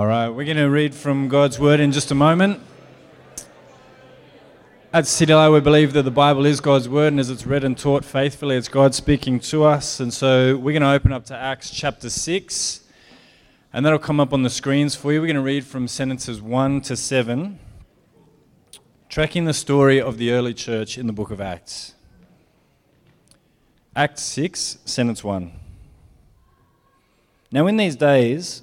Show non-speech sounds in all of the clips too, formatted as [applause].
All right, we're going to read from God's Word in just a moment. At City we believe that the Bible is God's Word, and as it's read and taught faithfully, it's God speaking to us. And so we're going to open up to Acts chapter 6, and that'll come up on the screens for you. We're going to read from sentences 1 to 7, tracking the story of the early church in the book of Acts. Acts 6, sentence 1. Now, in these days,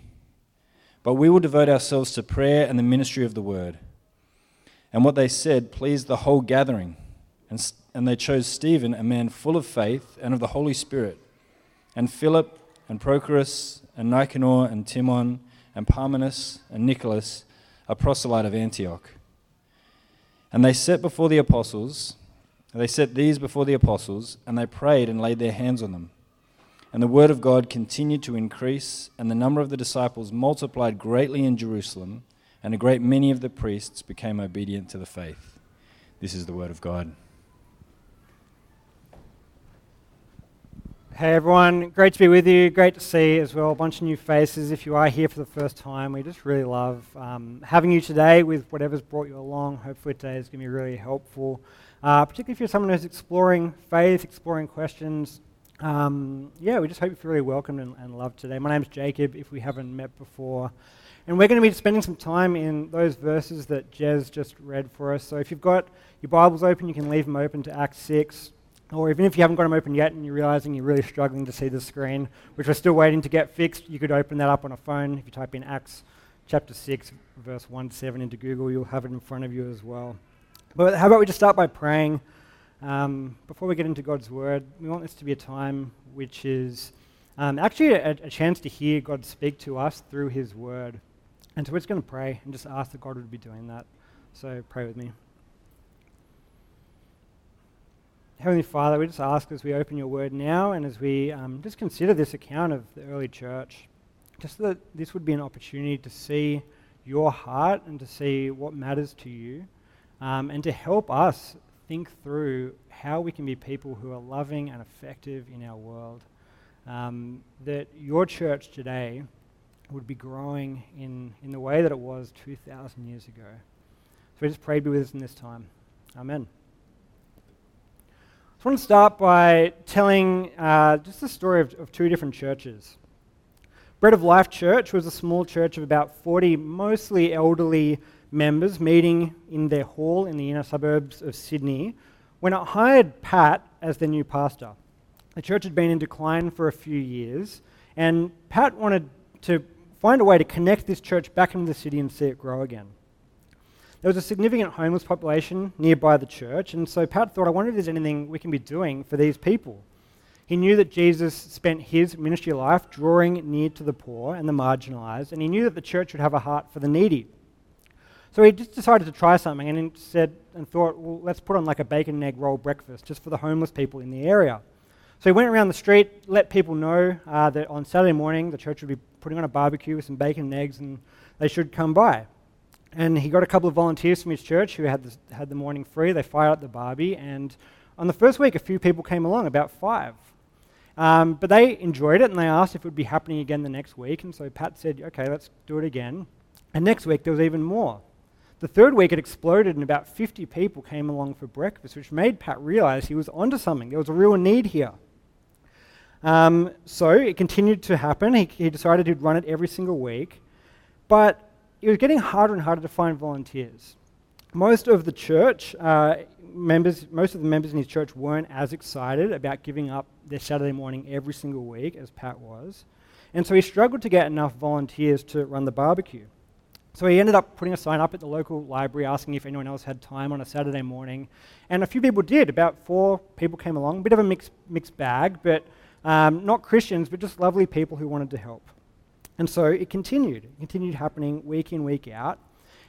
But we will devote ourselves to prayer and the ministry of the word. And what they said pleased the whole gathering. And, and they chose Stephen, a man full of faith and of the Holy Spirit, and Philip, and Prochorus, and Nicanor, and Timon, and Parmenas, and Nicholas, a proselyte of Antioch. And they set before the apostles, they set these before the apostles, and they prayed and laid their hands on them. And the word of God continued to increase, and the number of the disciples multiplied greatly in Jerusalem, and a great many of the priests became obedient to the faith. This is the word of God. Hey everyone, great to be with you. Great to see as well a bunch of new faces. If you are here for the first time, we just really love um, having you today with whatever's brought you along. Hopefully, today is going to be really helpful, uh, particularly if you're someone who's exploring faith, exploring questions, um, yeah, we just hope you feel really welcome and, and loved today. My name's Jacob, if we haven't met before. And we're going to be spending some time in those verses that Jez just read for us. So if you've got your Bibles open, you can leave them open to Acts 6. Or even if you haven't got them open yet and you're realizing you're really struggling to see the screen, which we're still waiting to get fixed, you could open that up on a phone. If you type in Acts chapter 6, verse 1 to 7 into Google, you'll have it in front of you as well. But how about we just start by praying? Um, before we get into God's Word, we want this to be a time which is um, actually a, a, chance to hear God speak to us through His Word. And so we're just going to pray and just ask that God would be doing that. So pray with me. Heavenly Father, we just ask as we open your Word now and as we um, just consider this account of the early church, just that this would be an opportunity to see your heart and to see what matters to you. Um, and to help us think through how we can be people who are loving and effective in our world. Um, that your church today would be growing in, in the way that it was 2,000 years ago. So we just pray to be with us in this time. Amen. I want to start by telling uh, just the story of, of two different churches. Bread of Life Church was a small church of about 40 mostly elderly members meeting in their hall in the inner suburbs of Sydney when it hired Pat as their new pastor. The church had been in decline for a few years, and Pat wanted to find a way to connect this church back into the city and see it grow again. There was a significant homeless population nearby the church, and so Pat thought, I wonder if there's anything we can be doing for these people. He knew that Jesus spent his ministry life drawing near to the poor and the marginalized, and he knew that the church would have a heart for the needy. So he just decided to try something and said and thought, well, let's put on like a bacon and egg roll breakfast just for the homeless people in the area. So he went around the street, let people know uh, that on Saturday morning the church would be putting on a barbecue with some bacon and eggs and they should come by. And he got a couple of volunteers from his church who had, this, had the morning free. They fired up the barbie, and on the first week, a few people came along, about five. Um, but they enjoyed it and they asked if it would be happening again the next week. And so Pat said, okay, let's do it again. And next week, there was even more. The third week, it exploded, and about 50 people came along for breakfast, which made Pat realize he was onto something. There was a real need here. Um, so it continued to happen. He, he decided he'd run it every single week, but it was getting harder and harder to find volunteers. Most of the church uh, members, most of the members in his church weren't as excited about giving up their Saturday morning every single week as Pat was, and so he struggled to get enough volunteers to run the barbecue. So he ended up putting a sign up at the local library asking if anyone else had time on a Saturday morning. And a few people did. About four people came along. A bit of a mixed, mixed bag, but um, not Christians, but just lovely people who wanted to help. And so it continued. It continued happening week in, week out.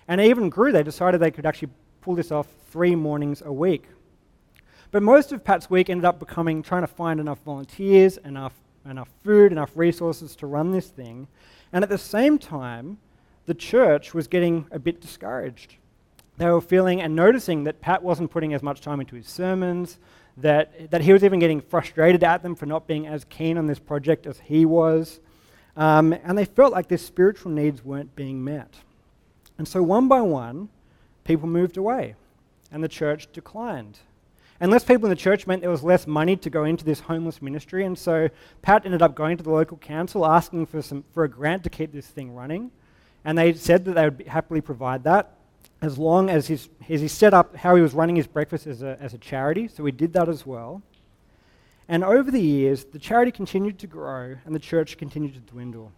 And it even grew. They decided they could actually pull this off three mornings a week. But most of Pat's week ended up becoming trying to find enough volunteers, enough, enough food, enough resources to run this thing. And at the same time, the church was getting a bit discouraged. They were feeling and noticing that Pat wasn't putting as much time into his sermons, that, that he was even getting frustrated at them for not being as keen on this project as he was. Um, and they felt like their spiritual needs weren't being met. And so, one by one, people moved away and the church declined. And less people in the church meant there was less money to go into this homeless ministry. And so Pat ended up going to the local council asking for, some, for a grant to keep this thing running. And they said that they would happily provide that as long as, his, as he set up how he was running his breakfast as a, as a charity. So he did that as well. And over the years, the charity continued to grow and the church continued to dwindle.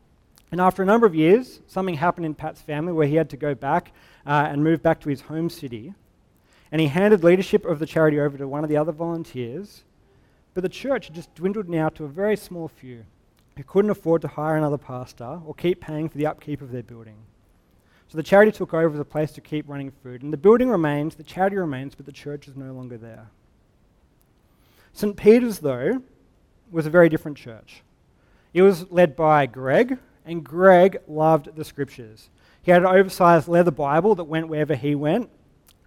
And after a number of years, something happened in Pat's family where he had to go back uh, and move back to his home city. And he handed leadership of the charity over to one of the other volunteers. But the church just dwindled now to a very small few who couldn't afford to hire another pastor or keep paying for the upkeep of their building. So the charity took over a place to keep running food. And the building remains, the charity remains, but the church is no longer there. St. Peter's, though, was a very different church. It was led by Greg, and Greg loved the scriptures. He had an oversized leather Bible that went wherever he went,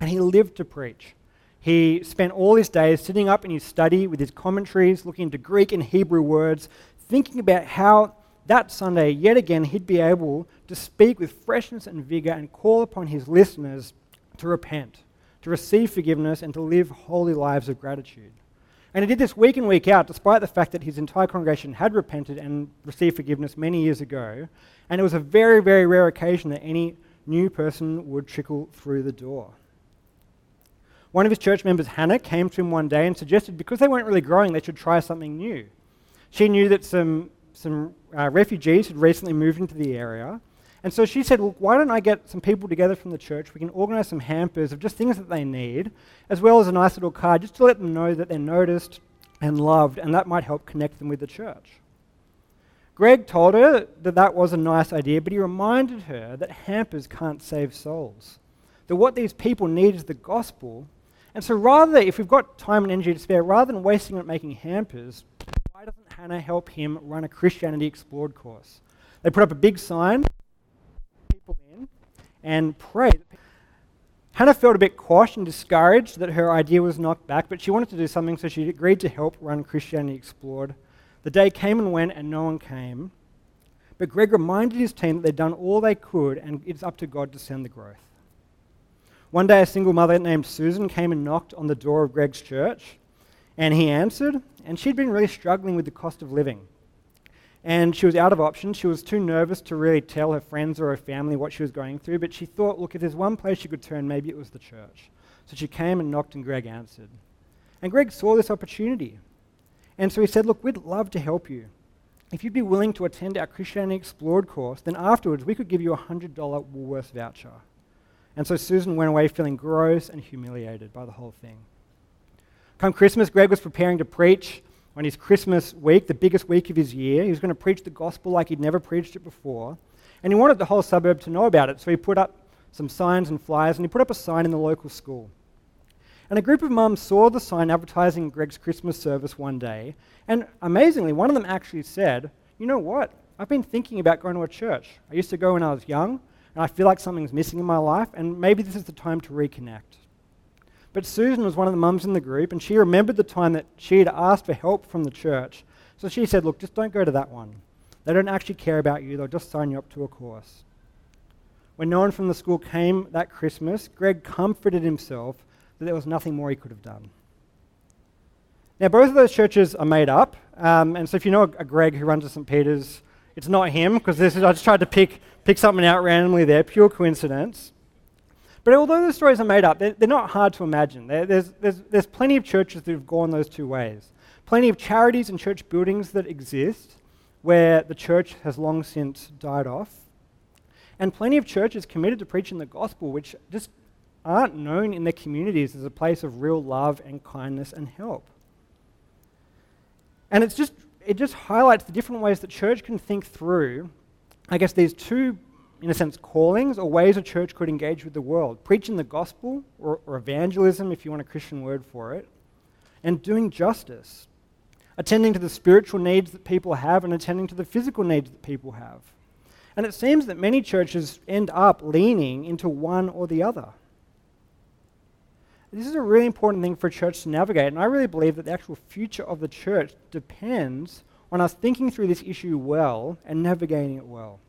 and he lived to preach. He spent all his days sitting up in his study with his commentaries, looking into Greek and Hebrew words, thinking about how that Sunday, yet again, he'd be able to speak with freshness and vigor and call upon his listeners to repent, to receive forgiveness, and to live holy lives of gratitude. And he did this week in, week out, despite the fact that his entire congregation had repented and received forgiveness many years ago. And it was a very, very rare occasion that any new person would trickle through the door. One of his church members, Hannah, came to him one day and suggested because they weren't really growing, they should try something new. She knew that some, some uh, refugees had recently moved into the area. And so she said, Well, why don't I get some people together from the church? We can organize some hampers of just things that they need, as well as a nice little card just to let them know that they're noticed and loved, and that might help connect them with the church. Greg told her that that was a nice idea, but he reminded her that hampers can't save souls. That what these people need is the gospel. And so, rather, if we've got time and energy to spare, rather than wasting it making hampers, Hannah help him run a Christianity Explored course? They put up a big sign, people in, and pray. Hannah felt a bit quashed and discouraged that her idea was knocked back, but she wanted to do something, so she agreed to help run Christianity Explored. The day came and went, and no one came. But Greg reminded his team that they'd done all they could, and it's up to God to send the growth. One day, a single mother named Susan came and knocked on the door of Greg's church, and he answered, and she'd been really struggling with the cost of living. And she was out of options. She was too nervous to really tell her friends or her family what she was going through, but she thought, look, if there's one place she could turn, maybe it was the church. So she came and knocked, and Greg answered. And Greg saw this opportunity. And so he said, Look, we'd love to help you. If you'd be willing to attend our Christianity Explored course, then afterwards we could give you a $100 Woolworths voucher. And so Susan went away feeling gross and humiliated by the whole thing. Come Christmas, Greg was preparing to preach on his Christmas week, the biggest week of his year. He was going to preach the gospel like he'd never preached it before. And he wanted the whole suburb to know about it, so he put up some signs and flyers, and he put up a sign in the local school. And a group of mums saw the sign advertising Greg's Christmas service one day, and amazingly, one of them actually said, You know what? I've been thinking about going to a church. I used to go when I was young, and I feel like something's missing in my life, and maybe this is the time to reconnect. But Susan was one of the mums in the group, and she remembered the time that she had asked for help from the church. So she said, Look, just don't go to that one. They don't actually care about you, they'll just sign you up to a course. When no one from the school came that Christmas, Greg comforted himself that there was nothing more he could have done. Now, both of those churches are made up. Um, and so if you know a, a Greg who runs a St. Peter's, it's not him, because I just tried to pick, pick something out randomly there, pure coincidence. But although the stories are made up, they're, they're not hard to imagine. there's, there's, there's plenty of churches that have gone those two ways. Plenty of charities and church buildings that exist where the church has long since died off. And plenty of churches committed to preaching the gospel, which just aren't known in their communities as a place of real love and kindness and help. And it's just, it just highlights the different ways that church can think through I guess, these two, in a sense, callings or ways a church could engage with the world preaching the gospel, or, or evangelism, if you want a Christian word for it, and doing justice, attending to the spiritual needs that people have and attending to the physical needs that people have. And it seems that many churches end up leaning into one or the other. This is a really important thing for a church to navigate, and I really believe that the actual future of the church depends on us thinking through this issue well and navigating it well.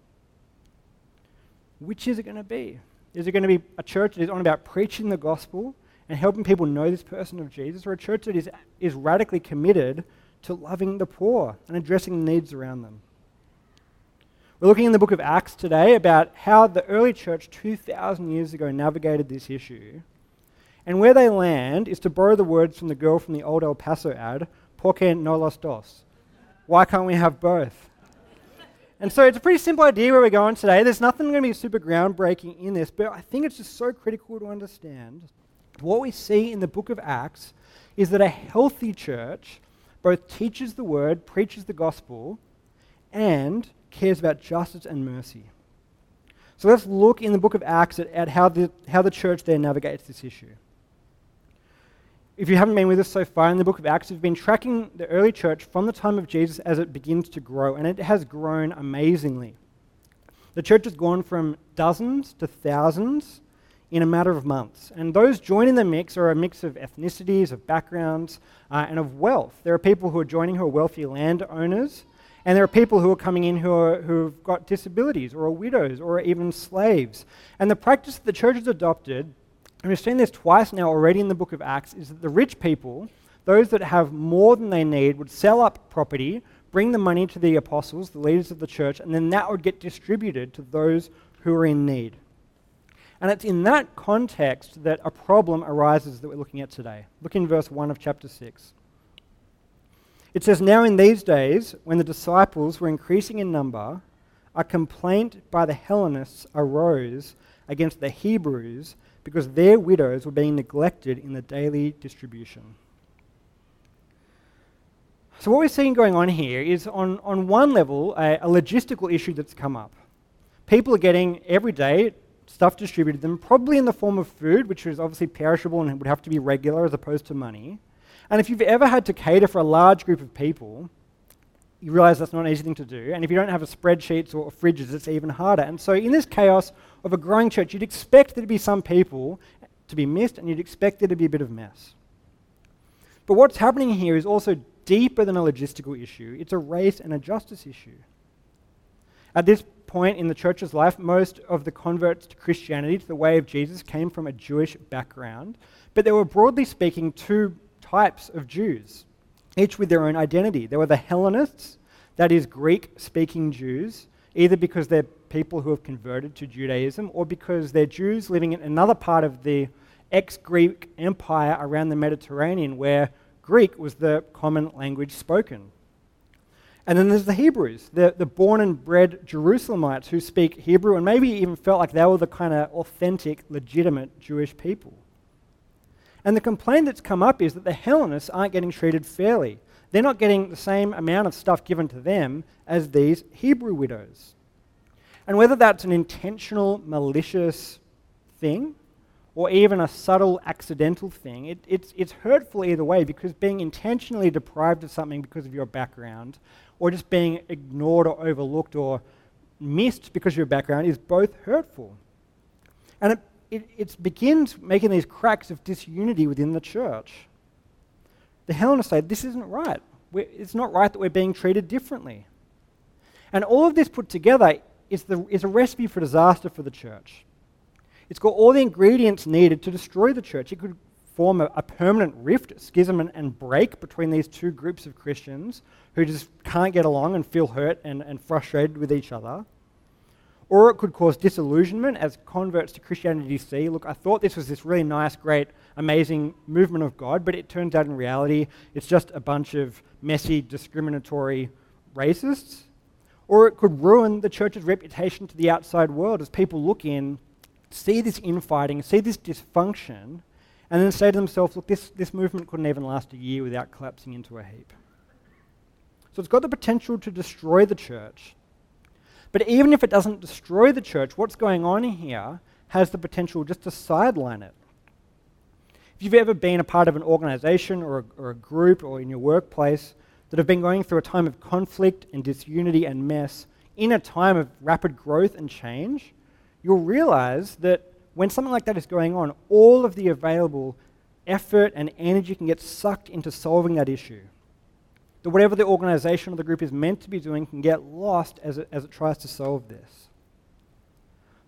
Which is it going to be? Is it going to be a church that is on about preaching the gospel and helping people know this person of Jesus, or a church that is, is radically committed to loving the poor and addressing the needs around them? We're looking in the book of Acts today about how the early church 2,000 years ago navigated this issue. And where they land is to borrow the words from the girl from the old El Paso ad, Porque no los dos? Why can't we have both? And so it's a pretty simple idea where we're going today. There's nothing going to be super groundbreaking in this, but I think it's just so critical to understand. What we see in the book of Acts is that a healthy church both teaches the word, preaches the gospel, and cares about justice and mercy. So let's look in the book of Acts at, at how, the, how the church there navigates this issue. If you haven't been with us so far in the book of Acts, we've been tracking the early church from the time of Jesus as it begins to grow, and it has grown amazingly. The church has gone from dozens to thousands in a matter of months. And those joining the mix are a mix of ethnicities, of backgrounds, uh, and of wealth. There are people who are joining who are wealthy landowners, and there are people who are coming in who are, who've got disabilities, or are widows, or are even slaves. And the practice that the church has adopted and we've seen this twice now already in the book of Acts, is that the rich people, those that have more than they need, would sell up property, bring the money to the apostles, the leaders of the church, and then that would get distributed to those who are in need. And it's in that context that a problem arises that we're looking at today. Look in verse 1 of chapter 6. It says, Now in these days, when the disciples were increasing in number, a complaint by the Hellenists arose against the Hebrews because their widows were being neglected in the daily distribution. So, what we're seeing going on here is, on, on one level, a, a logistical issue that's come up. People are getting every day stuff distributed to them, probably in the form of food, which is obviously perishable and would have to be regular as opposed to money. And if you've ever had to cater for a large group of people, you realize that's not an easy thing to do. And if you don't have a spreadsheets or fridges, it's even harder. And so, in this chaos of a growing church, you'd expect there to be some people to be missed, and you'd expect there to be a bit of mess. But what's happening here is also deeper than a logistical issue, it's a race and a justice issue. At this point in the church's life, most of the converts to Christianity, to the way of Jesus, came from a Jewish background. But there were, broadly speaking, two types of Jews each with their own identity. There were the Hellenists, that is, Greek speaking Jews, either because they're people who have converted to Judaism or because they're Jews living in another part of the ex Greek empire around the Mediterranean where Greek was the common language spoken. And then there's the Hebrews, the, the born and bred Jerusalemites who speak Hebrew and maybe even felt like they were the kind of authentic, legitimate Jewish people. And the complaint that's come up is that the Hellenists aren't getting treated fairly. They're not getting the same amount of stuff given to them as these Hebrew widows. And whether that's an intentional, malicious thing or even a subtle, accidental thing, it, it's, it's hurtful either way because being intentionally deprived of something because of your background or just being ignored or overlooked or missed because of your background is both hurtful. And it it, it begins making these cracks of disunity within the church. The Hellenists say, this isn't right. We're, it's not right that we're being treated differently. And all of this put together is, the, is a recipe for disaster for the church. It's got all the ingredients needed to destroy the church. It could form a, a permanent rift, schism, and, and, break between these two groups of Christians who just can't get along and feel hurt and, and frustrated with each other. Or it could cause disillusionment as converts to Christianity see, look, I thought this was this really nice, great, amazing movement of God, but it turns out in reality it's just a bunch of messy, discriminatory racists. Or it could ruin the church's reputation to the outside world as people look in, see this infighting, see this dysfunction, and then say to themselves, look, this, this movement couldn't even last a year without collapsing into a heap. So it's got the potential to destroy the church But even if it doesn't destroy the church, what's going on here has the potential just to sideline it. If you've ever been a part of an organization or a, or a group or in your workplace that have been going through a time of conflict and disunity and mess in a time of rapid growth and change, you'll realize that when something like that is going on, all of the available effort and energy can get sucked into solving that issue. That whatever the organization or the group is meant to be doing can get lost as it, as it tries to solve this.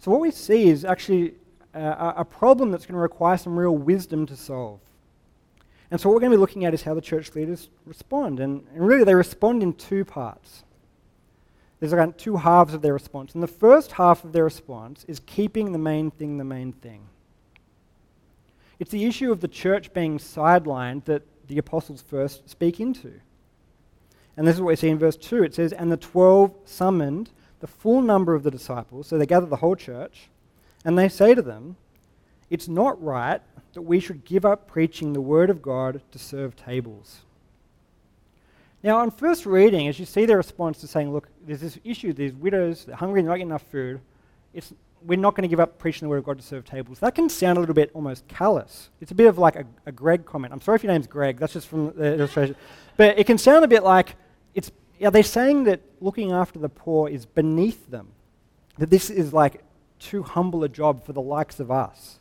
So, what we see is actually uh, a problem that's going to require some real wisdom to solve. And so, what we're going to be looking at is how the church leaders respond. And, and really, they respond in two parts. There's around two halves of their response. And the first half of their response is keeping the main thing the main thing. It's the issue of the church being sidelined that the apostles first speak into. And this is what we see in verse 2. It says, And the twelve summoned the full number of the disciples, so they gather the whole church, and they say to them, It's not right that we should give up preaching the word of God to serve tables. Now, on first reading, as you see their response to saying, Look, there's this issue, these widows, they're hungry and not getting enough food, it's, we're not going to give up preaching the word of God to serve tables. That can sound a little bit almost callous. It's a bit of like a, a Greg comment. I'm sorry if your name's Greg, that's just from the illustration. But it can sound a bit like it's are they saying that looking after the poor is beneath them? That this is like too humble a job for the likes of us?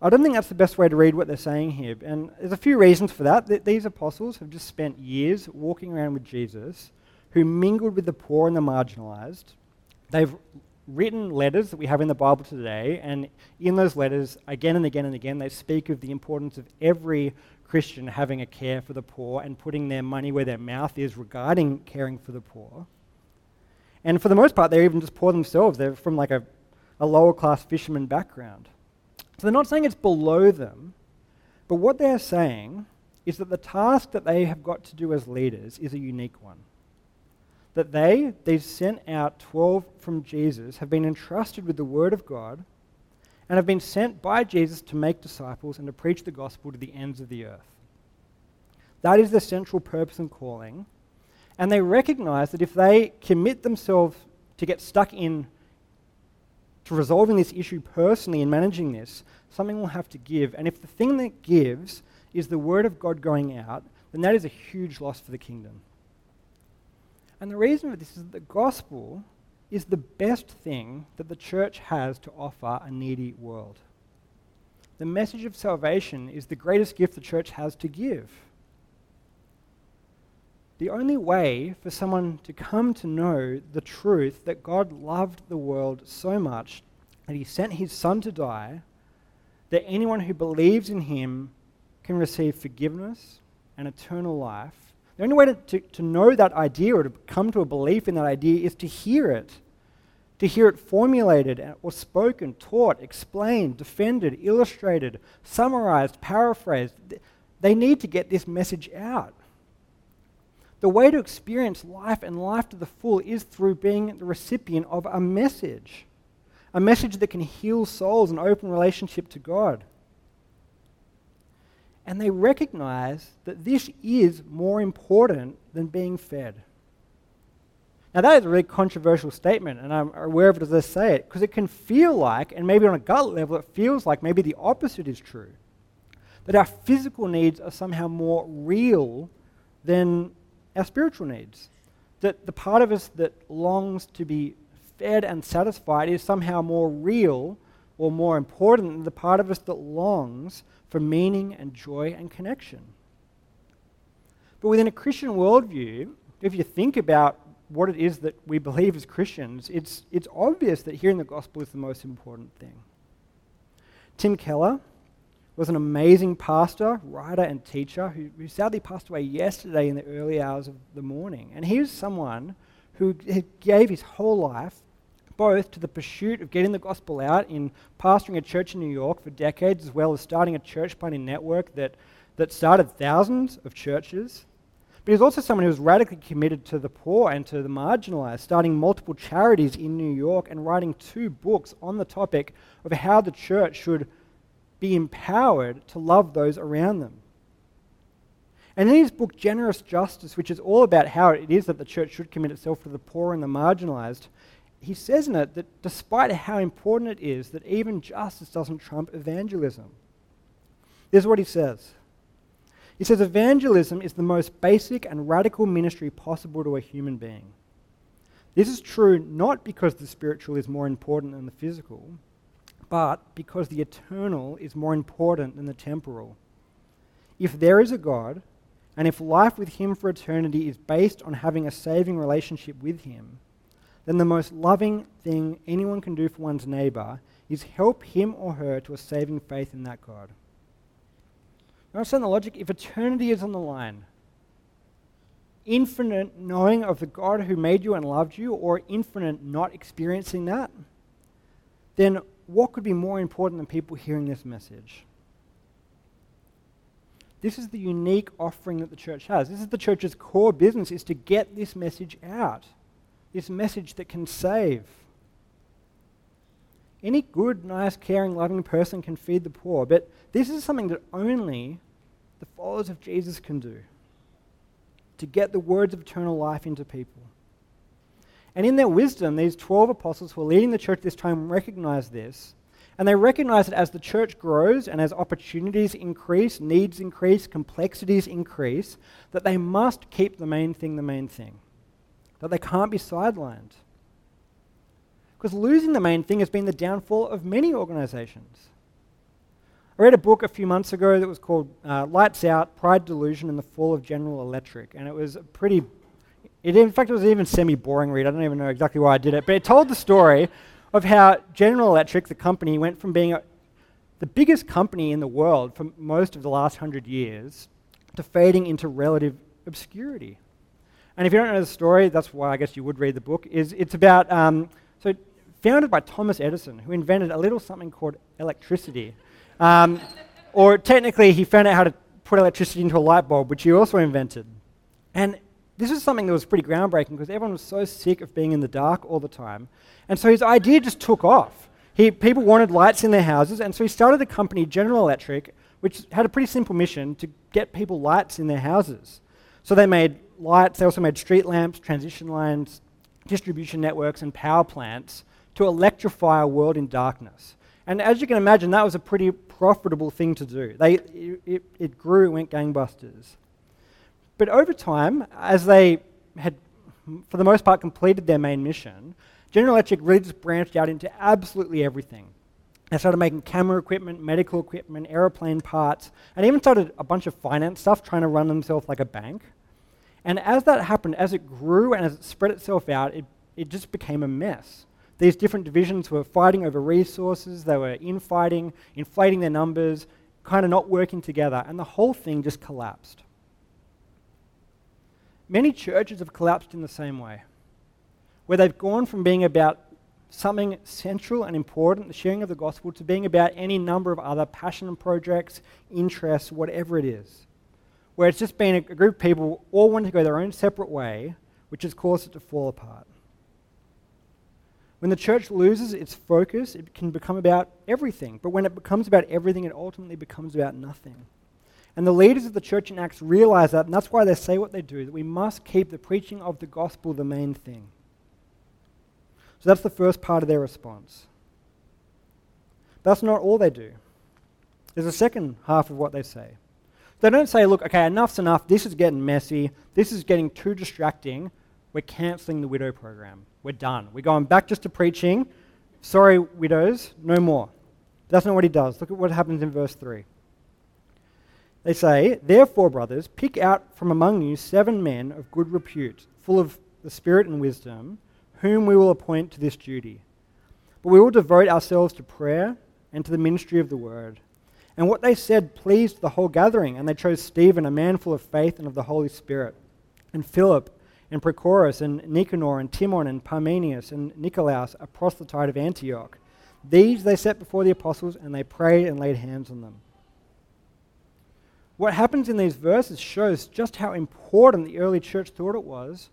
I don't think that's the best way to read what they're saying here. And there's a few reasons for that. Th- these apostles have just spent years walking around with Jesus, who mingled with the poor and the marginalized. They've written letters that we have in the Bible today, and in those letters, again and again and again, they speak of the importance of every Christian having a care for the poor and putting their money where their mouth is regarding caring for the poor. And for the most part, they're even just poor themselves. They're from like a, a lower class fisherman background. So they're not saying it's below them, but what they're saying is that the task that they have got to do as leaders is a unique one. That they, they've sent out 12 from Jesus, have been entrusted with the Word of God and have been sent by Jesus to make disciples and to preach the gospel to the ends of the earth. That is the central purpose and calling. And they recognize that if they commit themselves to get stuck in to resolving this issue personally and managing this, something will have to give. And if the thing that gives is the word of God going out, then that is a huge loss for the kingdom. And the reason for this is that the gospel is the best thing that the church has to offer a needy world. The message of salvation is the greatest gift the church has to give. The only way for someone to come to know the truth that God loved the world so much that he sent his son to die, that anyone who believes in him can receive forgiveness and eternal life, the only way to, to, to know that idea or to come to a belief in that idea is to hear it. To hear it formulated or spoken, taught, explained, defended, illustrated, summarized, paraphrased. They need to get this message out. The way to experience life and life to the full is through being the recipient of a message, a message that can heal souls and open relationship to God and they recognize that this is more important than being fed. Now, that is a really controversial statement, and I'm aware of it as I say it, because it can feel like, and maybe on a gut level, it feels like maybe the opposite is true. That our physical needs are somehow more real than our spiritual needs. That the part of us that longs to be fed and satisfied is somehow more real or more important than the part of us that longs for meaning and joy and connection. But within a Christian worldview, if you think about what it is that we believe as Christians, it's, it's obvious that hearing the gospel is the most important thing. Tim Keller was an amazing pastor, writer, and teacher who, who sadly passed away yesterday in the early hours of the morning. And he was someone who gave his whole life both to the pursuit of getting the gospel out in pastoring a church in New York for decades, as well as starting a church planting network that, that started thousands of churches. But he's also someone who was radically committed to the poor and to the marginalized, starting multiple charities in New York and writing two books on the topic of how the church should be empowered to love those around them. And in his book, Generous Justice, which is all about how it is that the church should commit itself to the poor and the marginalized, he says in it that despite how important it is, that even justice doesn't trump evangelism. This is what he says. He says, Evangelism is the most basic and radical ministry possible to a human being. This is true not because the spiritual is more important than the physical, but because the eternal is more important than the temporal. If there is a God, and if life with Him for eternity is based on having a saving relationship with Him, then the most loving thing anyone can do for one's neighbor is help him or her to a saving faith in that God. You understand the logic? If eternity is on the line, infinite knowing of the God who made you and loved you, or infinite not experiencing that, then what could be more important than people hearing this message? This is the unique offering that the church has. This is the church's core business is to get this message out. This message that can save. Any good, nice, caring, loving person can feed the poor, but this is something that only the followers of Jesus can do to get the words of eternal life into people. And in their wisdom, these 12 apostles who are leading the church this time recognize this. And they recognize that as the church grows and as opportunities increase, needs increase, complexities increase, that they must keep the main thing the main thing. That they can't be sidelined. Because losing the main thing has been the downfall of many organizations. I read a book a few months ago that was called uh, Lights Out Pride, Delusion, and the Fall of General Electric. And it was a pretty, it, in fact, it was even semi boring read. I don't even know exactly why I did it. But it told the story of how General Electric, the company, went from being a, the biggest company in the world for most of the last hundred years to fading into relative obscurity. And if you don't know the story, that's why I guess you would read the book. Is it's about um, so founded by Thomas Edison, who invented a little something called electricity. Um, or technically, he found out how to put electricity into a light bulb, which he also invented. And this was something that was pretty groundbreaking because everyone was so sick of being in the dark all the time. And so his idea just took off. He, people wanted lights in their houses, and so he started the company, General Electric, which had a pretty simple mission to get people lights in their houses. So they made lights, they also made street lamps, transition lines, distribution networks, and power plants to electrify a world in darkness. And as you can imagine, that was a pretty profitable thing to do. They, it, it grew, went gangbusters. But over time, as they had, for the most part, completed their main mission, General Electric really just branched out into absolutely everything. They started making camera equipment, medical equipment, aeroplane parts, and even started a bunch of finance stuff, trying to run themselves like a bank. And as that happened, as it grew and as it spread itself out, it, it just became a mess. These different divisions were fighting over resources, they were infighting, inflating their numbers, kind of not working together, and the whole thing just collapsed. Many churches have collapsed in the same way, where they've gone from being about something central and important, the sharing of the gospel, to being about any number of other passion projects, interests, whatever it is. Where it's just been a group of people all wanting to go their own separate way, which has caused it to fall apart. When the church loses its focus, it can become about everything. But when it becomes about everything, it ultimately becomes about nothing. And the leaders of the church in Acts realize that, and that's why they say what they do that we must keep the preaching of the gospel the main thing. So that's the first part of their response. That's not all they do. There's a second half of what they say. They don't say, look, okay, enough's enough. This is getting messy. This is getting too distracting. We're cancelling the widow program. We're done. We're going back just to preaching. Sorry, widows, no more. That's not what he does. Look at what happens in verse 3. They say, Therefore, brothers, pick out from among you seven men of good repute, full of the Spirit and wisdom, whom we will appoint to this duty. But we will devote ourselves to prayer and to the ministry of the word. And what they said pleased the whole gathering, and they chose Stephen, a man full of faith and of the Holy Spirit, and Philip, and Prochorus, and Nicanor, and Timon, and Parmenius, and Nicolaus, a proselyte of Antioch. These they set before the apostles, and they prayed and laid hands on them. What happens in these verses shows just how important the early church thought it was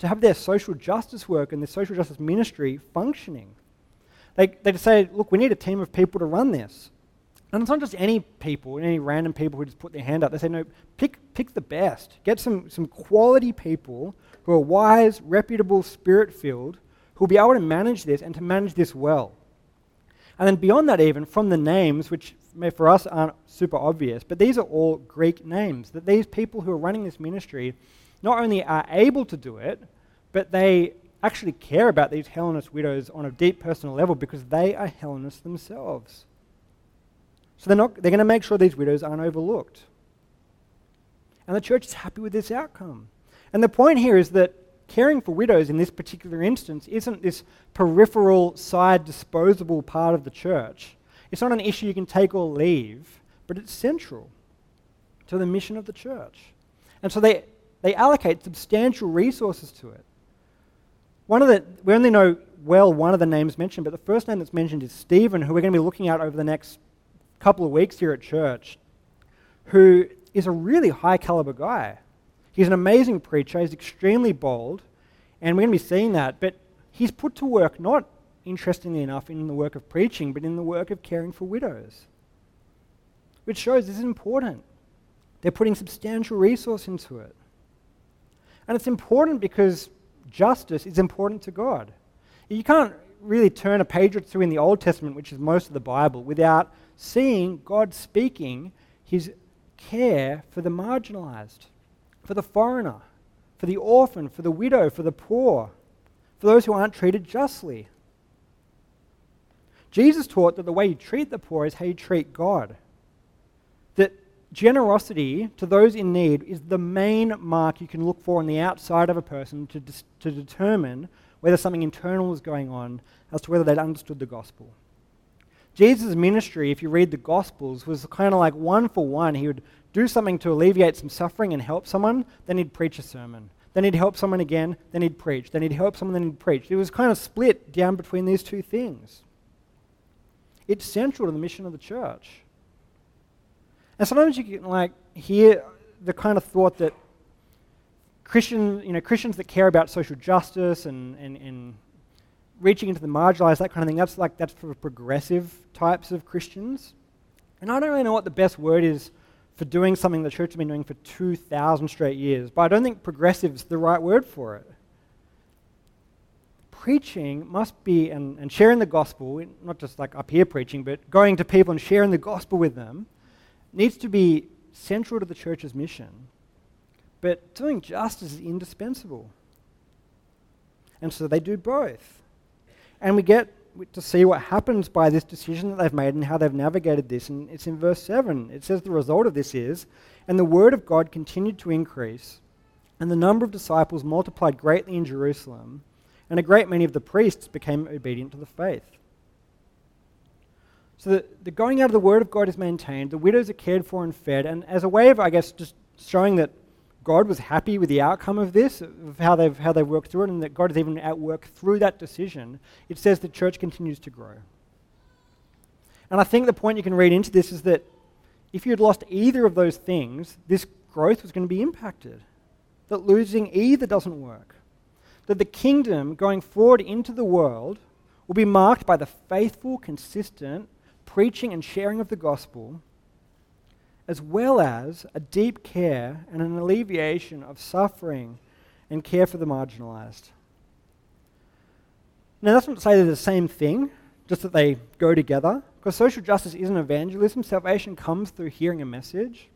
to have their social justice work and their social justice ministry functioning. They, they say, look, we need a team of people to run this. And it's not just any people, any random people who just put their hand up. They say, no, pick, pick the best. Get some, some quality people who are wise, reputable, spirit filled, who will be able to manage this and to manage this well. And then beyond that, even from the names, which for us aren't super obvious, but these are all Greek names, that these people who are running this ministry not only are able to do it, but they actually care about these Hellenist widows on a deep personal level because they are Hellenists themselves. So they're, they're going to make sure these widows aren't overlooked. And the church is happy with this outcome. And the point here is that caring for widows in this particular instance isn't this peripheral, side, disposable part of the church. It's not an issue you can take or leave, but it's central to the mission of the church. And so they, they allocate substantial resources to it. One of the, we only know well one of the names mentioned, but the first name that's mentioned is Stephen, who we're going to be looking at over the next couple of weeks here at church, who is a really high caliber guy. He's an amazing preacher, he's extremely bold, and we're going to be seeing that. But he's put to work, not interestingly enough, in the work of preaching, but in the work of caring for widows, which shows this is important. They're putting substantial resource into it. And it's important because justice is important to God. You can't really turn a page or two in the Old Testament, which is most of the Bible, without seeing God speaking his care for the marginalized for the foreigner, for the orphan, for the widow, for the poor, for those who aren't treated justly. Jesus taught that the way you treat the poor is how you treat God. That generosity to those in need is the main mark you can look for on the outside of a person to, dis- to determine whether something internal is going on as to whether they'd understood the gospel. Jesus' ministry, if you read the Gospels, was kind of like one for one. He would do something to alleviate some suffering and help someone, then he'd preach a sermon. Then he'd help someone again, then he'd preach. Then he'd help someone, then he'd preach. It was kind of split down between these two things. It's central to the mission of the church. And sometimes you can like hear the kind of thought that Christian, you know, Christians that care about social justice and, and, and reaching into the marginalized, that kind of thing, that's like that's for progressive types of Christians. And I don't really know what the best word is for doing something the church has been doing for 2,000 straight years, but I don't think progressive is the right word for it. Preaching must be, and, and sharing the gospel, not just like up here preaching, but going to people and sharing the gospel with them, needs to be central to the church's mission. But doing justice is indispensable. And so they do both. And we get to see what happens by this decision that they've made and how they've navigated this. And it's in verse 7. It says the result of this is, and the word of God continued to increase, and the number of disciples multiplied greatly in Jerusalem, and a great many of the priests became obedient to the faith. So the, the going out of the word of God is maintained, the widows are cared for and fed, and as a way of, I guess, just showing that God was happy with the outcome of this, of how they've, how they've worked through it, and that God is even at work through that decision, it says the church continues to grow. And I think the point you can read into this is that if you had lost either of those things, this growth was going to be impacted. That losing either doesn't work. That the kingdom going forward into the world will be marked by the faithful, consistent preaching and sharing of the gospel as well as a deep care and an alleviation of suffering and care for the marginalized. Now, that's not to say they're the same thing, just that they go together, because social justice isn't evangelism. Salvation comes through hearing a message.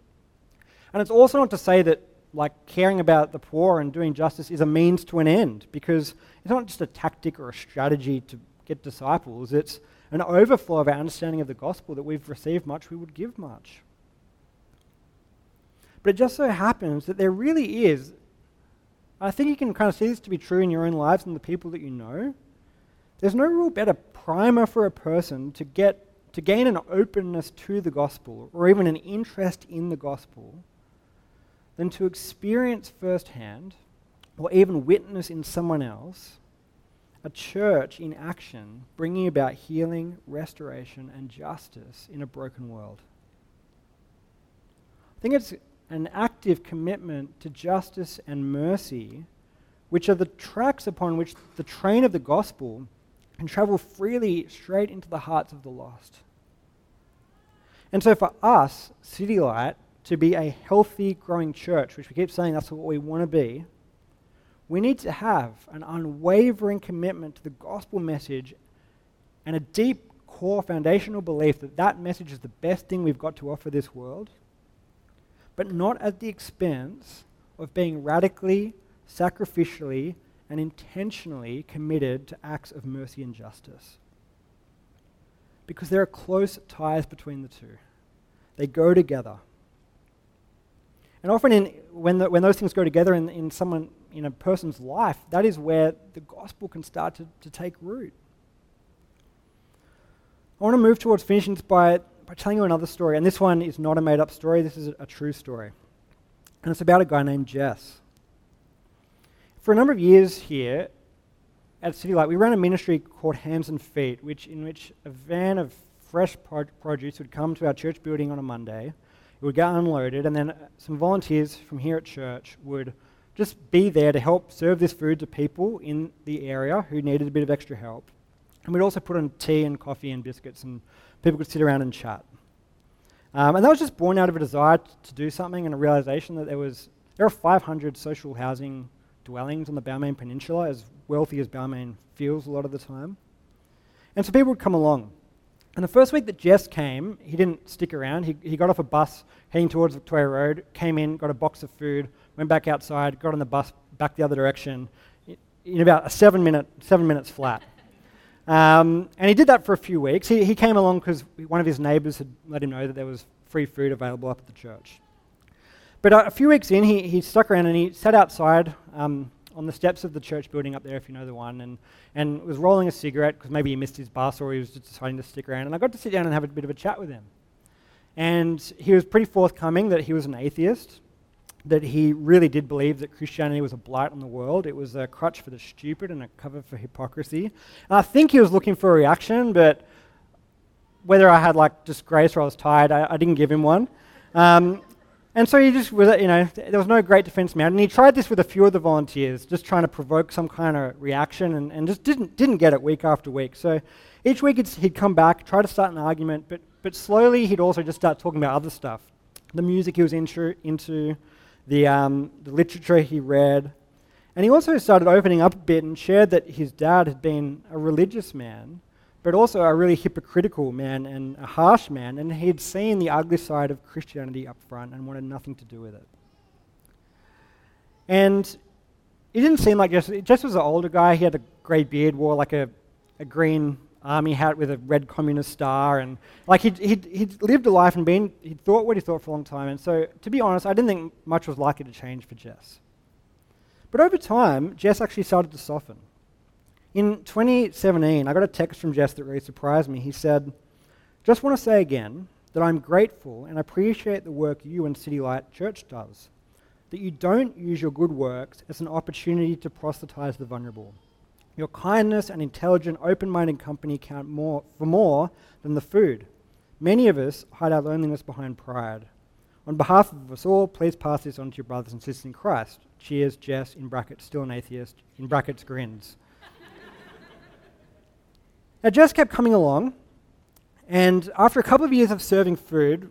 And it's also not to say that, like, caring about the poor and doing justice is a means to an end, because it's not just a tactic or a strategy to get disciples, it's an overflow of our understanding of the gospel that we've received much, we would give much. But it just so happens that there really is, I think you can kind of see this to be true in your own lives and the people that you know. There's no real better primer for a person to get to gain an openness to the gospel or even an interest in the gospel than to experience firsthand or even witness in someone else a church in action bringing about healing, restoration, and justice in a broken world. I think it's an active commitment to justice and mercy, which are the tracks upon which the train of the gospel can travel freely straight into the hearts of the lost. And so for us, City Light, to be a healthy, growing church, which we keep saying that's what we want to be, we need to have an unwavering commitment to the gospel message and a deep core foundational belief that that message is the best thing we've got to offer this world, but not at the expense of being radically, sacrificially, and intentionally committed to acts of mercy and justice. Because there are close ties between the two, they go together. And often, in, when, the, when those things go together in, in someone in a person's life, that is where the gospel can start to, to take root. I want to move towards finishing by, by telling you another story. And this one is not a made up story, this is a, true story. And it's about a guy named Jess. For a number of years here at City Light, we ran a ministry called Hands and Feet, which, in which a van of fresh produce would come to our church building on a Monday. It would get unloaded, and then uh, some volunteers from here at church would just be there to help serve this food to people in the area who needed a bit of extra help. And we'd also put on tea and coffee and biscuits, and people could sit around and chat. Um, and that was just born out of a desire to do something and a realization that there was there are 500 social housing dwellings on the Balmain Peninsula, as wealthy as Balmain feels a lot of the time. And so people would come along. And the first week that Jess came, he didn't stick around. He, he got off a bus heading towards Victoria Road, came in, got a box of food, went back outside, got on the bus back the other direction in about a seven, minute, seven minutes flat. Um, and he did that for a few weeks. He, he came along because one of his neighbours had let him know that there was free food available up at the church. But uh, a few weeks in, he, he stuck around and he sat outside um, on the steps of the church building up there, if you know the one, and, and was rolling a cigarette because maybe he missed his bus or he was just deciding to stick around. And I got to sit down and have a bit of a chat with him. And he was pretty forthcoming that he was an atheist that he really did believe that Christianity was a blight on the world. It was a crutch for the stupid and a cover for hypocrisy. And I think he was looking for a reaction, but whether I had like disgrace or I was tired, I, I didn't give him one. Um, and so he just was, you know, there was no great defense mount. And he tried this with a few of the volunteers, just trying to provoke some kind of reaction, and, and just didn't, didn't get it week after week. So each week he'd come back, try to start an argument, but, but slowly he'd also just start talking about other stuff. The music he was into, into the, um, the literature he read. And he also started opening up a bit and shared that his dad had been a religious man, but also a really hypocritical man and a harsh man, and he'd seen the ugly side of Christianity up front and wanted nothing to do with it. And it didn't seem like Jess, Jess was an older guy. He had a grey beard, wore like a, a green army hat with a red communist star, and like he'd, he'd, he'd lived a life and been, he'd thought what he thought for a long time. And so, to be honest, I didn't think much was likely to change for Jess. But over time, Jess actually started to soften. In 2017, I got a text from Jess that really surprised me. He said, Just want to say again that I'm grateful and appreciate the work you and City Light Church does, that you don't use your good works as an opportunity to proselytize the vulnerable your kindness and intelligent, open minded company count more, for more than the food. Many of us hide our loneliness behind pride. On behalf of us all, please pass this on to your brothers and sisters in Christ. Cheers, Jess, in brackets, still an atheist, in brackets, grins. [laughs] now, Jess kept coming along, and after a couple of years of serving food,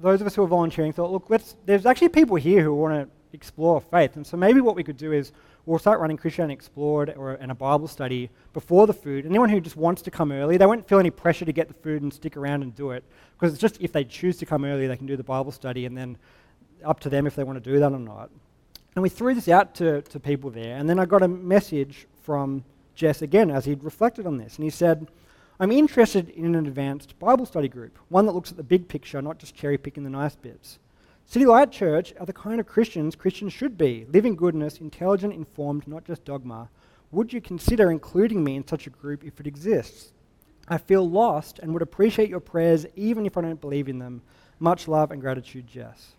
those of us who were volunteering thought, look, there's actually people here who want to explore faith. And so maybe what we could do is we'll start running Christianity Explored or and a Bible study before the food. Anyone who just wants to come early, they won't feel any pressure to get the food and stick around and do it because it's just if they choose to come early, they can do the Bible study and then up to them if they want to do that or not. And we threw this out to, to people there, and then I got a message from Jess again as he'd reflected on this, and he said, I'm interested in an advanced Bible study group, one that looks at the big picture, not just cherry picking the nice bits. City Light Church are the kind of Christians Christians should be living goodness, intelligent, informed, not just dogma. Would you consider including me in such a group if it exists? I feel lost and would appreciate your prayers even if I don't believe in them. Much love and gratitude, Jess.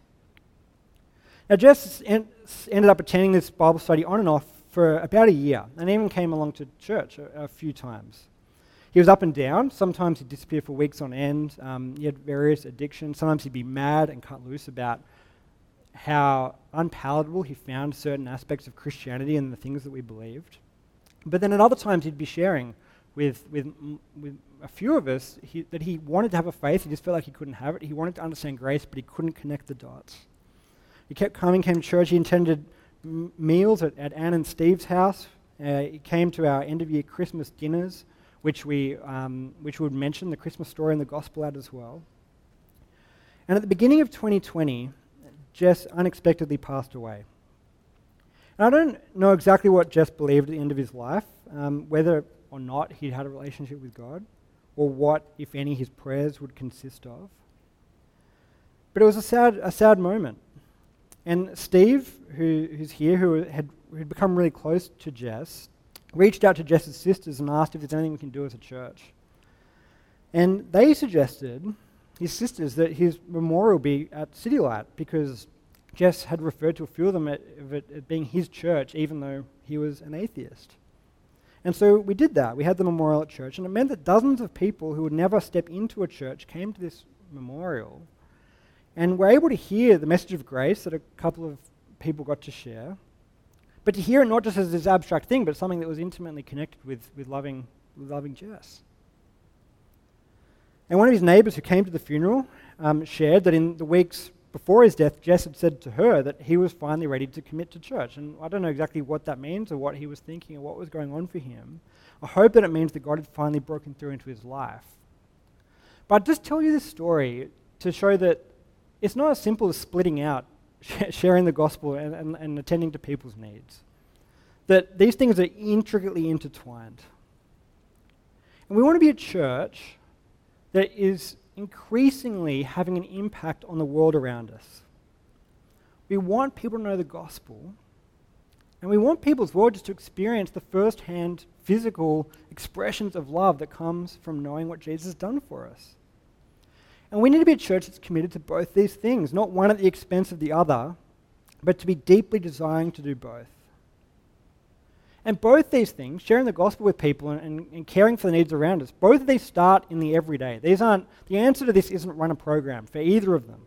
Now, Jess en- ended up attending this Bible study on and off for about a year and even came along to church a, a few times. He was up and down. Sometimes he'd disappear for weeks on end. Um, he had various addictions. Sometimes he'd be mad and cut loose about how unpalatable he found certain aspects of Christianity and the things that we believed. But then at other times he'd be sharing with, with, with a few of us he, that he wanted to have a faith, he just felt like he couldn't have it. He wanted to understand grace, but he couldn't connect the dots. He kept coming, came to church. He attended m- meals at, at Anne and Steve's house. Uh, he came to our end of year Christmas dinners, which we, um, which would mention the Christmas story in the gospel at as well. And at the beginning of 2020, Jess unexpectedly passed away. And I don't know exactly what Jess believed at the end of his life, um, whether or not he'd had a relationship with God, or what, if any, his prayers would consist of. But it was a sad, a sad moment. And Steve, who, who's here, who had who'd become really close to Jess, reached out to Jess's sisters and asked if there's anything we can do as a church. And they suggested, his sisters, that his memorial be at City Light because Jess had referred to a few of them as being his church, even though he was an atheist. And so we did that. We had the memorial at church, and it meant that dozens of people who would never step into a church came to this memorial and were able to hear the message of grace that a couple of people got to share, but to hear it not just as this abstract thing, but something that was intimately connected with, with, loving, loving Jess. And one of his neighbours who came to the funeral um, shared that in the weeks before his death, Jess had said to her that he was finally ready to commit to church. And I don't know exactly what that means or what he was thinking or what was going on for him. I hope that it means that God had finally broken through into his life. But I'll just tell you this story to show that it's not as simple as splitting out, sharing the gospel, and, and, and attending to people's needs. That these things are intricately intertwined. And we want to be a church that is increasingly having an impact on the world around us. We want people to know the gospel, and we want people's well just to experience the first hand physical expressions of love that comes from knowing what Jesus has done for us. And we need to be a church that's committed to both these things, not one at the expense of the other, but to be deeply desiring to do both. And both these things, sharing the gospel with people and, and, and, caring for the needs around us, both of these start in the everyday. These aren't, the answer to this isn't run a program for either of them.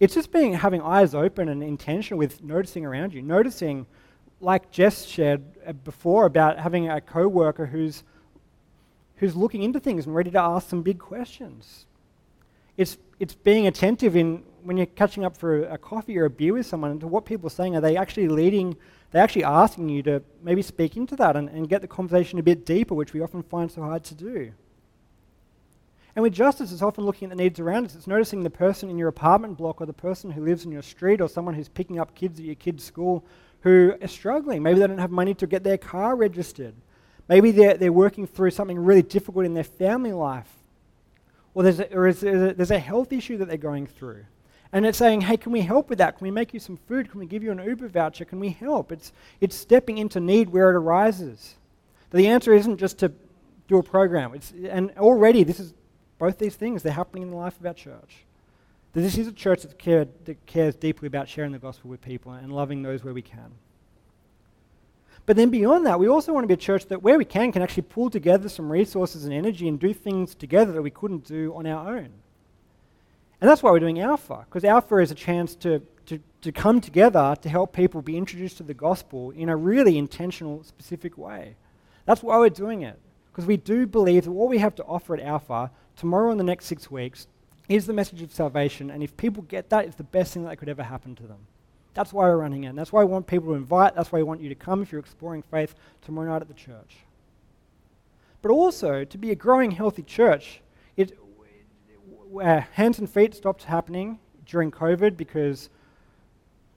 It's just being having eyes open and intentional with noticing around you, noticing, like Jess shared uh, before about having a co-worker who's who's looking into things and ready to ask some big questions. It's it's being attentive in when you're catching up for a, a coffee or a beer with someone to what people are saying. Are they actually leading they're actually asking you to maybe speak into that and, and get the conversation a bit deeper, which we often find so hard to do. And with justice, it's often looking at the needs around us. It's noticing the person in your apartment block or the person who lives in your street or someone who's picking up kids at your kid's school who are struggling. Maybe they don't have money to get their car registered. Maybe they're, they're working through something really difficult in their family life. Or there's a, or there's a health issue that they're going through. And it's saying, hey, can we help with that? Can we make you some food? Can we give you an Uber voucher? Can we help? It's, it's stepping into need where it arises. The answer isn't just to do a program. It's, and already, this is both these things, they're happening in the life of our church. This is a church that, care, that cares deeply about sharing the gospel with people and loving those where we can. But then beyond that, we also want to be a church that, where we can, can actually pull together some resources and energy and do things together that we couldn't do on our own. And that's why we're doing Alpha, because Alpha is a chance to, to, to come together to help people be introduced to the gospel in a really intentional, specific way. That's why we're doing it, because we do believe that what we have to offer at Alpha tomorrow and the next six weeks is the message of salvation. And if people get that, it's the best thing that could ever happen to them. That's why we're running in. That's why we want people to invite. That's why we want you to come if you're exploring faith tomorrow night at the church. But also, to be a growing, healthy church, it, uh, hands and feet stopped happening during COVID because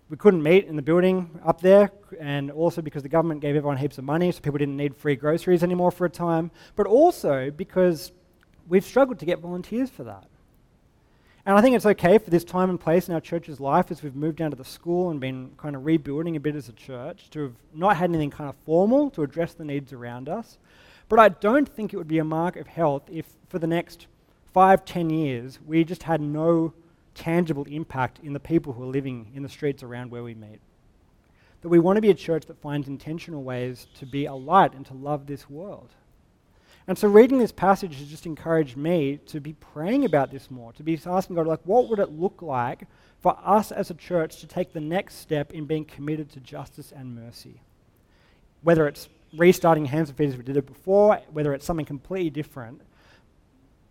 we couldn't meet in the building up there, and also because the government gave everyone heaps of money, so people didn't need free groceries anymore for a time, but also because we've struggled to get volunteers for that. And I think it's okay for this time and place in our church's life as we've moved down to the school and been kind of rebuilding a bit as a church to have not had anything kind of formal to address the needs around us. But I don't think it would be a mark of health if for the next five, ten years, we just had no tangible impact in the people who are living in the streets around where we meet. That we want to be a church that finds intentional ways to be a light and to love this world. And so reading this passage has just encouraged me to be praying about this more, to be asking God, like, what would it look like for us as a church to take the next step in being committed to justice and mercy? Whether it's restarting hands and feet as we did it before, whether it's something completely different.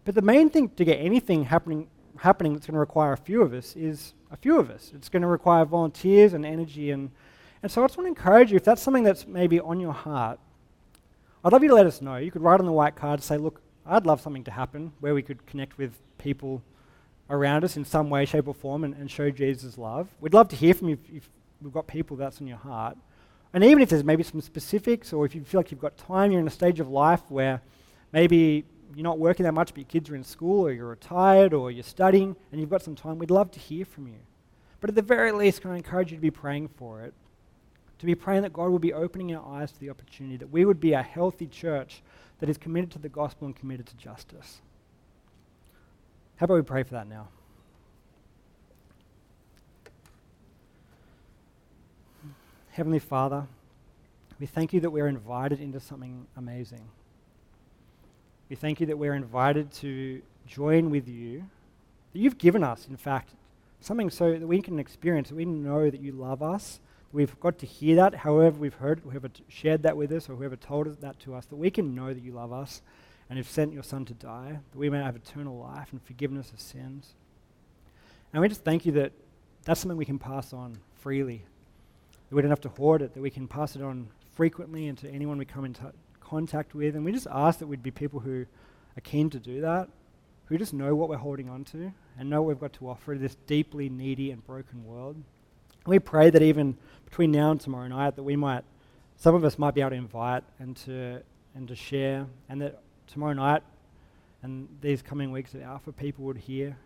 But the main thing to get anything happening, happening that's going to require a few of us is a few of us. It's going to require volunteers and energy. And, and so I just want to encourage you, if that's something that's maybe on your heart, I'd love you to let us know. You could write on the white card, and say, look, I'd love something to happen where we could connect with people around us in some way, shape, or form and, and show Jesus' love. We'd love to hear from you if, if we've got people that's on your heart. And even if there's maybe some specifics, or if you feel like you've got time, you're in a stage of life where maybe you're not working that much, but your kids are in school, or you're retired, or you're studying, and you've got some time, we'd love to hear from you. But at the very least, can I encourage you to be praying for it? To be praying that God will be opening our eyes to the opportunity, that we would be a healthy church that is committed to the gospel and committed to justice. How about we pray for that now? Heavenly Father, we thank you that we're invited into something amazing. We thank you that we're invited to join with you, that you've given us, in fact, something so that we can experience, that we know that you love us, we've got to hear that, however we've heard, whoever shared that with us, or whoever told us that to us, that we can know that you love us and have sent your Son to die, that we may have eternal life and forgiveness of sins. And we just thank you that that's something we can pass on freely, that we don't have to hoard it, that we can pass it on frequently and to anyone we come into contact with. And we just ask that we'd be people who are keen to do that, who just know what we're holding on to and know what we've got to offer this deeply needy and broken world. We pray that even between now and tomorrow night, that we might, some of us might be able to invite and to, and to share, and that tomorrow night and these coming weeks at Alpha, people would hear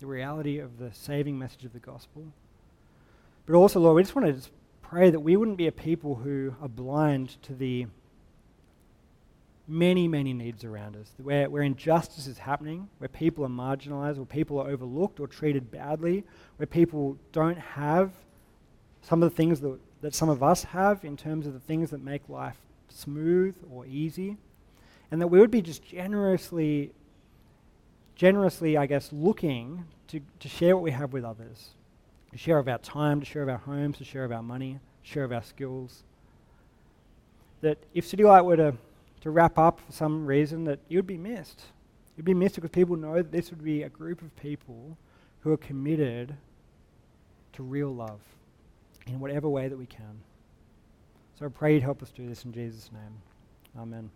the reality of the saving message of the gospel. But also, Lord, we just want to pray that we wouldn't be a people who are blind to the many, many needs around us, where, where injustice is happening, where people are marginalized, where people are overlooked or treated badly, where people don't have some of the things that, that some of us have in terms of the things that make life smooth or easy. And that we would be just generously, generously, I guess, looking to, to share what we have with others, to share of our time, to share of our homes, to share of our money, to share of our skills. That if City Light were to, to wrap up for some reason, that you would be missed. You'd be missed because people know that this would be a group of people who are committed to real love in whatever way that we can. So I pray you'd help us do this in Jesus' name. Amen.